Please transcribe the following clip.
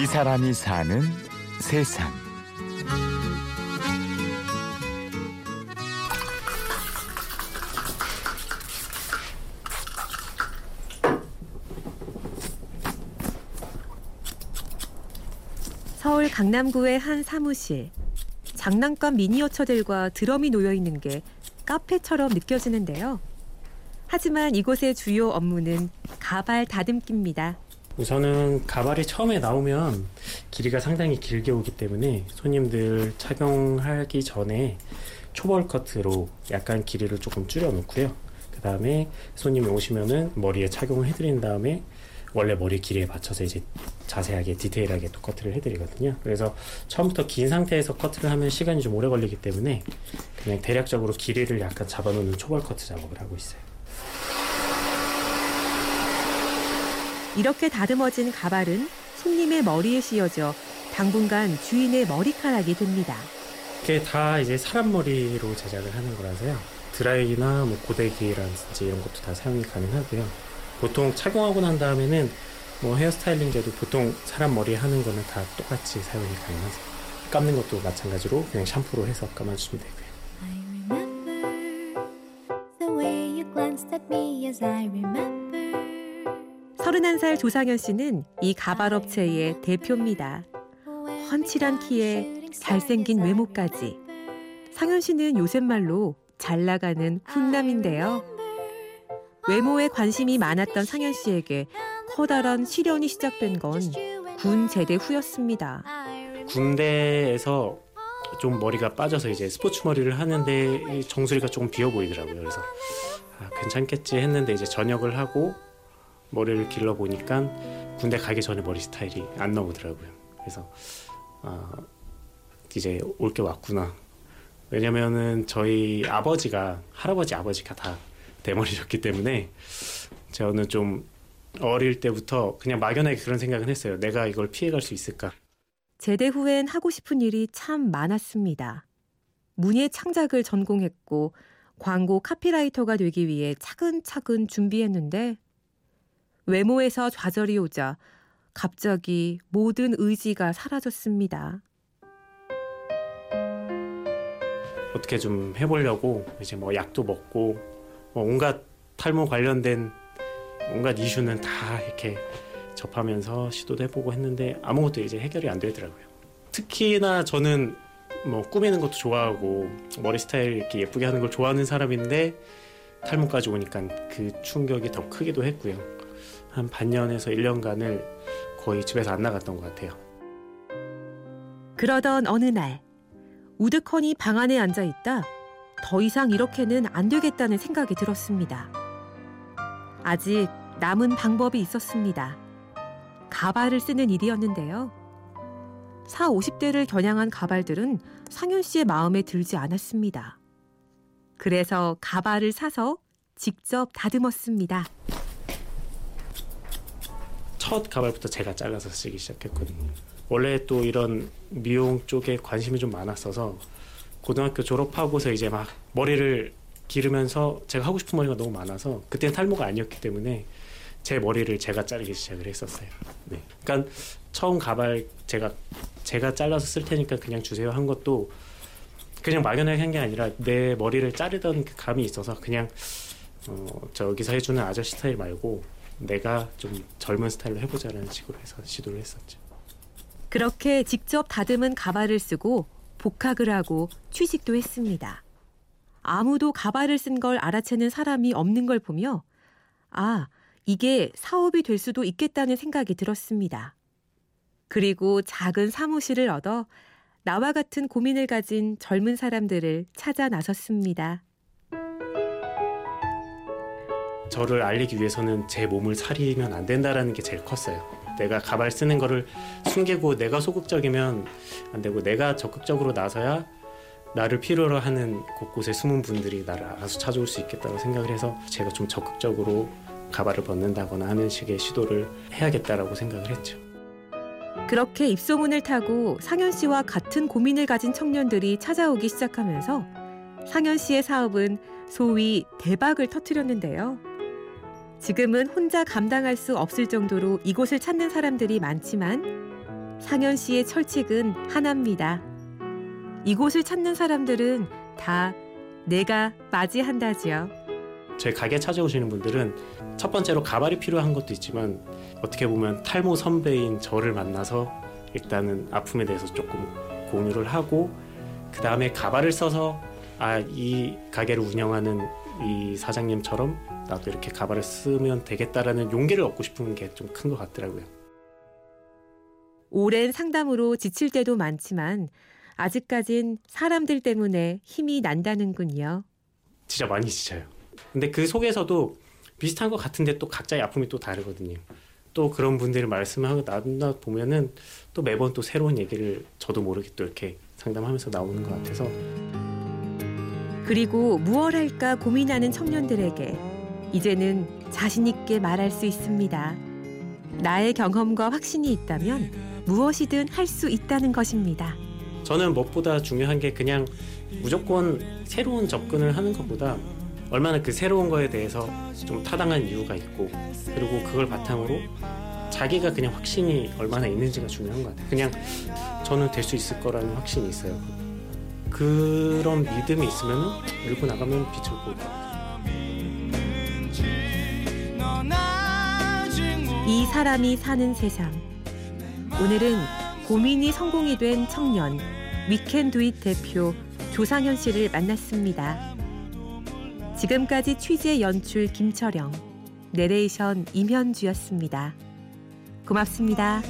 이 사람이 사는 세상. 서울 강남구의 한 사무실. 장난감 미니어처들과 드럼이 놓여 있는 게 카페처럼 느껴지는데요. 하지만 이곳의 주요 업무는 가발 다듬기입니다. 우선은 가발이 처음에 나오면 길이가 상당히 길게 오기 때문에 손님들 착용하기 전에 초벌 커트로 약간 길이를 조금 줄여 놓고요. 그 다음에 손님이 오시면은 머리에 착용을 해드린 다음에 원래 머리 길이에 맞춰서 이제 자세하게 디테일하게 또 커트를 해드리거든요. 그래서 처음부터 긴 상태에서 커트를 하면 시간이 좀 오래 걸리기 때문에 그냥 대략적으로 길이를 약간 잡아놓는 초벌 커트 작업을 하고 있어요. 이렇게 다듬어진 가발은 손님의 머리에 씌워져 당분간 주인의 머리카락이 됩니다. 이게 다 이제 사람 머리로 제작을 하는 거라서요. 드라이기나 뭐 고데기라든지 이런 것도 다 사용이 가능하고요. 보통 착용하고 난 다음에는 뭐 헤어스타일링제도 보통 사람 머리 하는 거는 다 똑같이 사용이 가능하세요. 감는 것도 마찬가지로 그냥 샴푸로 해서 감아주시면 되고요. I remember the way you glanced at me as I remember. 31살 조상현 씨는 이 가발업체의 대표입니다. 훤칠한 키에 잘생긴 외모까지. 상현 씨는 요새 말로 잘 나가는 훈남인데요. 외모에 관심이 많았던 상현 씨에게 커다란 시련이 시작된 건 군 제대 후였습니다. 군대에서 좀 머리가 빠져서 이제 스포츠 머리를 하는데 이 정수리가 조금 비어 보이더라고요. 그래서 아, 괜찮겠지 했는데 이제 전역을 하고 머리를 길러 보니까 군대 가기 전에 머리 스타일이 안 나오더라고요. 그래서 아, 이제 올 게 왔구나. 왜냐면은 저희 아버지가 할아버지 아버지가 다 대머리셨기 때문에 저는 좀 어릴 때부터 그냥 막연하게 그런 생각은 했어요. 내가 이걸 피해갈 수 있을까? 제대 후엔 하고 싶은 일이 참 많았습니다. 문예 창작을 전공했고 광고 카피라이터가 되기 위해 차근차근 준비했는데 외모에서 좌절이 오자 갑자기 모든 의지가 사라졌습니다. 어떻게 좀 해보려고 이제 뭐 약도 먹고 뭐 온갖 탈모 관련된 온갖 이슈는 다 이렇게 접하면서 시도도 해보고 했는데 아무것도 이제 해결이 안 되더라고요. 특히나 저는 뭐 꾸미는 것도 좋아하고 머리 스타일 이렇게 예쁘게 하는 걸 좋아하는 사람인데 탈모까지 오니까 그 충격이 더 크기도 했고요. 한 반년에서 1년간을 거의 집에서 안 나갔던 것 같아요. 그러던 어느 날 우드컨이 방 안에 앉아 있다 더 이상 이렇게는 안 되겠다는 생각이 들었습니다. 아직 남은 방법이 있었습니다. 가발을 쓰는 일이었는데요. 4, 50대를 겨냥한 가발들은 상현 씨의 마음에 들지 않았습니다. 그래서 가발을 사서 직접 다듬었습니다. 첫 가발부터 제가 잘라서 쓰기 시작했거든요. 원래 또 이런 미용 쪽에 관심이 좀 많았어서 고등학교 졸업하고서 이제 막 머리를 기르면서 제가 하고 싶은 머리가 너무 많아서 그때는 탈모가 아니었기 때문에 제 머리를 제가 자르기 시작을 했었어요. 네. 그러니까 처음 가발 제가 제가 잘라서 쓸 테니까 그냥 주세요 한 것도 그냥 막연하게 한 게 아니라 내 머리를 자르던 그 감이 있어서 그냥 어, 저기서 해주는 아저씨 스타일 말고 내가 좀 젊은 스타일로 해보자라는 식으로 해서 시도를 했었죠. 그렇게 직접 다듬은 가발을 쓰고 복학을 하고 취직도 했습니다. 아무도 가발을 쓴 걸 알아채는 사람이 없는 걸 보며 아, 이게 사업이 될 수도 있겠다는 생각이 들었습니다. 그리고 작은 사무실을 얻어 나와 같은 고민을 가진 젊은 사람들을 찾아 나섰습니다. 저를 알리기 위해서는 제 몸을 사리면 안 된다라는 게 제일 컸어요. 내가 가발 쓰는 거를 숨기고 내가 소극적이면 안 되고 내가 적극적으로 나서야 나를 필요로 하는 곳곳에 숨은 분들이 나를 알아서 찾아올 수 있겠다고 생각을 해서 제가 좀 적극적으로 가발을 벗는다거나 하는 식의 시도를 해야겠다라고 생각을 했죠. 그렇게 입소문을 타고 상현 씨와 같은 고민을 가진 청년들이 찾아오기 시작하면서 상현 씨의 사업은 소위 대박을 터뜨렸는데요. 지금은 혼자 감당할 수 없을 정도로 이곳을 찾는 사람들이 많지만 상현 씨의 철칙은 하나입니다. 이곳을 찾는 사람들은 다 내가 맞이한다지요. 저희 가게 찾아오시는 분들은 첫 번째로 가발이 필요한 것도 있지만 어떻게 보면 탈모 선배인 저를 만나서 일단은 아픔에 대해서 조금 공유를 하고 그 다음에 가발을 써서 아 이 가게를 운영하는 이 사장님처럼 나도 이렇게 가발을 쓰면 되겠다라는 용기를 얻고 싶은 게 좀 큰 것 같더라고요. 오랜 상담으로 지칠 때도 많지만 아직까진 사람들 때문에 힘이 난다는군요. 진짜 많이 지쳐요. 근데 그 속에서도 비슷한 것 같은데 또 각자의 아픔이 또 다르거든요. 또 그런 분들이 말씀하고 나누다 보면은 또 매번 또 새로운 얘기를 저도 모르게 또 이렇게 상담하면서 나오는 것 같아서 그리고 무얼 할까 고민하는 청년들에게 이제는 자신 있게 말할 수 있습니다. 나의 경험과 확신이 있다면 무엇이든 할 수 있다는 것입니다. 저는 무엇보다 중요한 게 그냥 무조건 새로운 접근을 하는 것보다 얼마나 그 새로운 거에 대해서 좀 타당한 이유가 있고 그리고 그걸 바탕으로 자기가 그냥 확신이 얼마나 있는지가 중요한 것 같아요. 그냥 저는 될 수 있을 거라는 확신이 있어요. 그런 믿음이 있으면 밀고 나가면 빛을 보고 이 사람이 사는 세상. 오늘은 고민이 성공이 된 청년 위켄두잇 대표 조상현 씨를 만났습니다. 지금까지 취재 연출 김철영, 내레이션 임현주였습니다. 고맙습니다.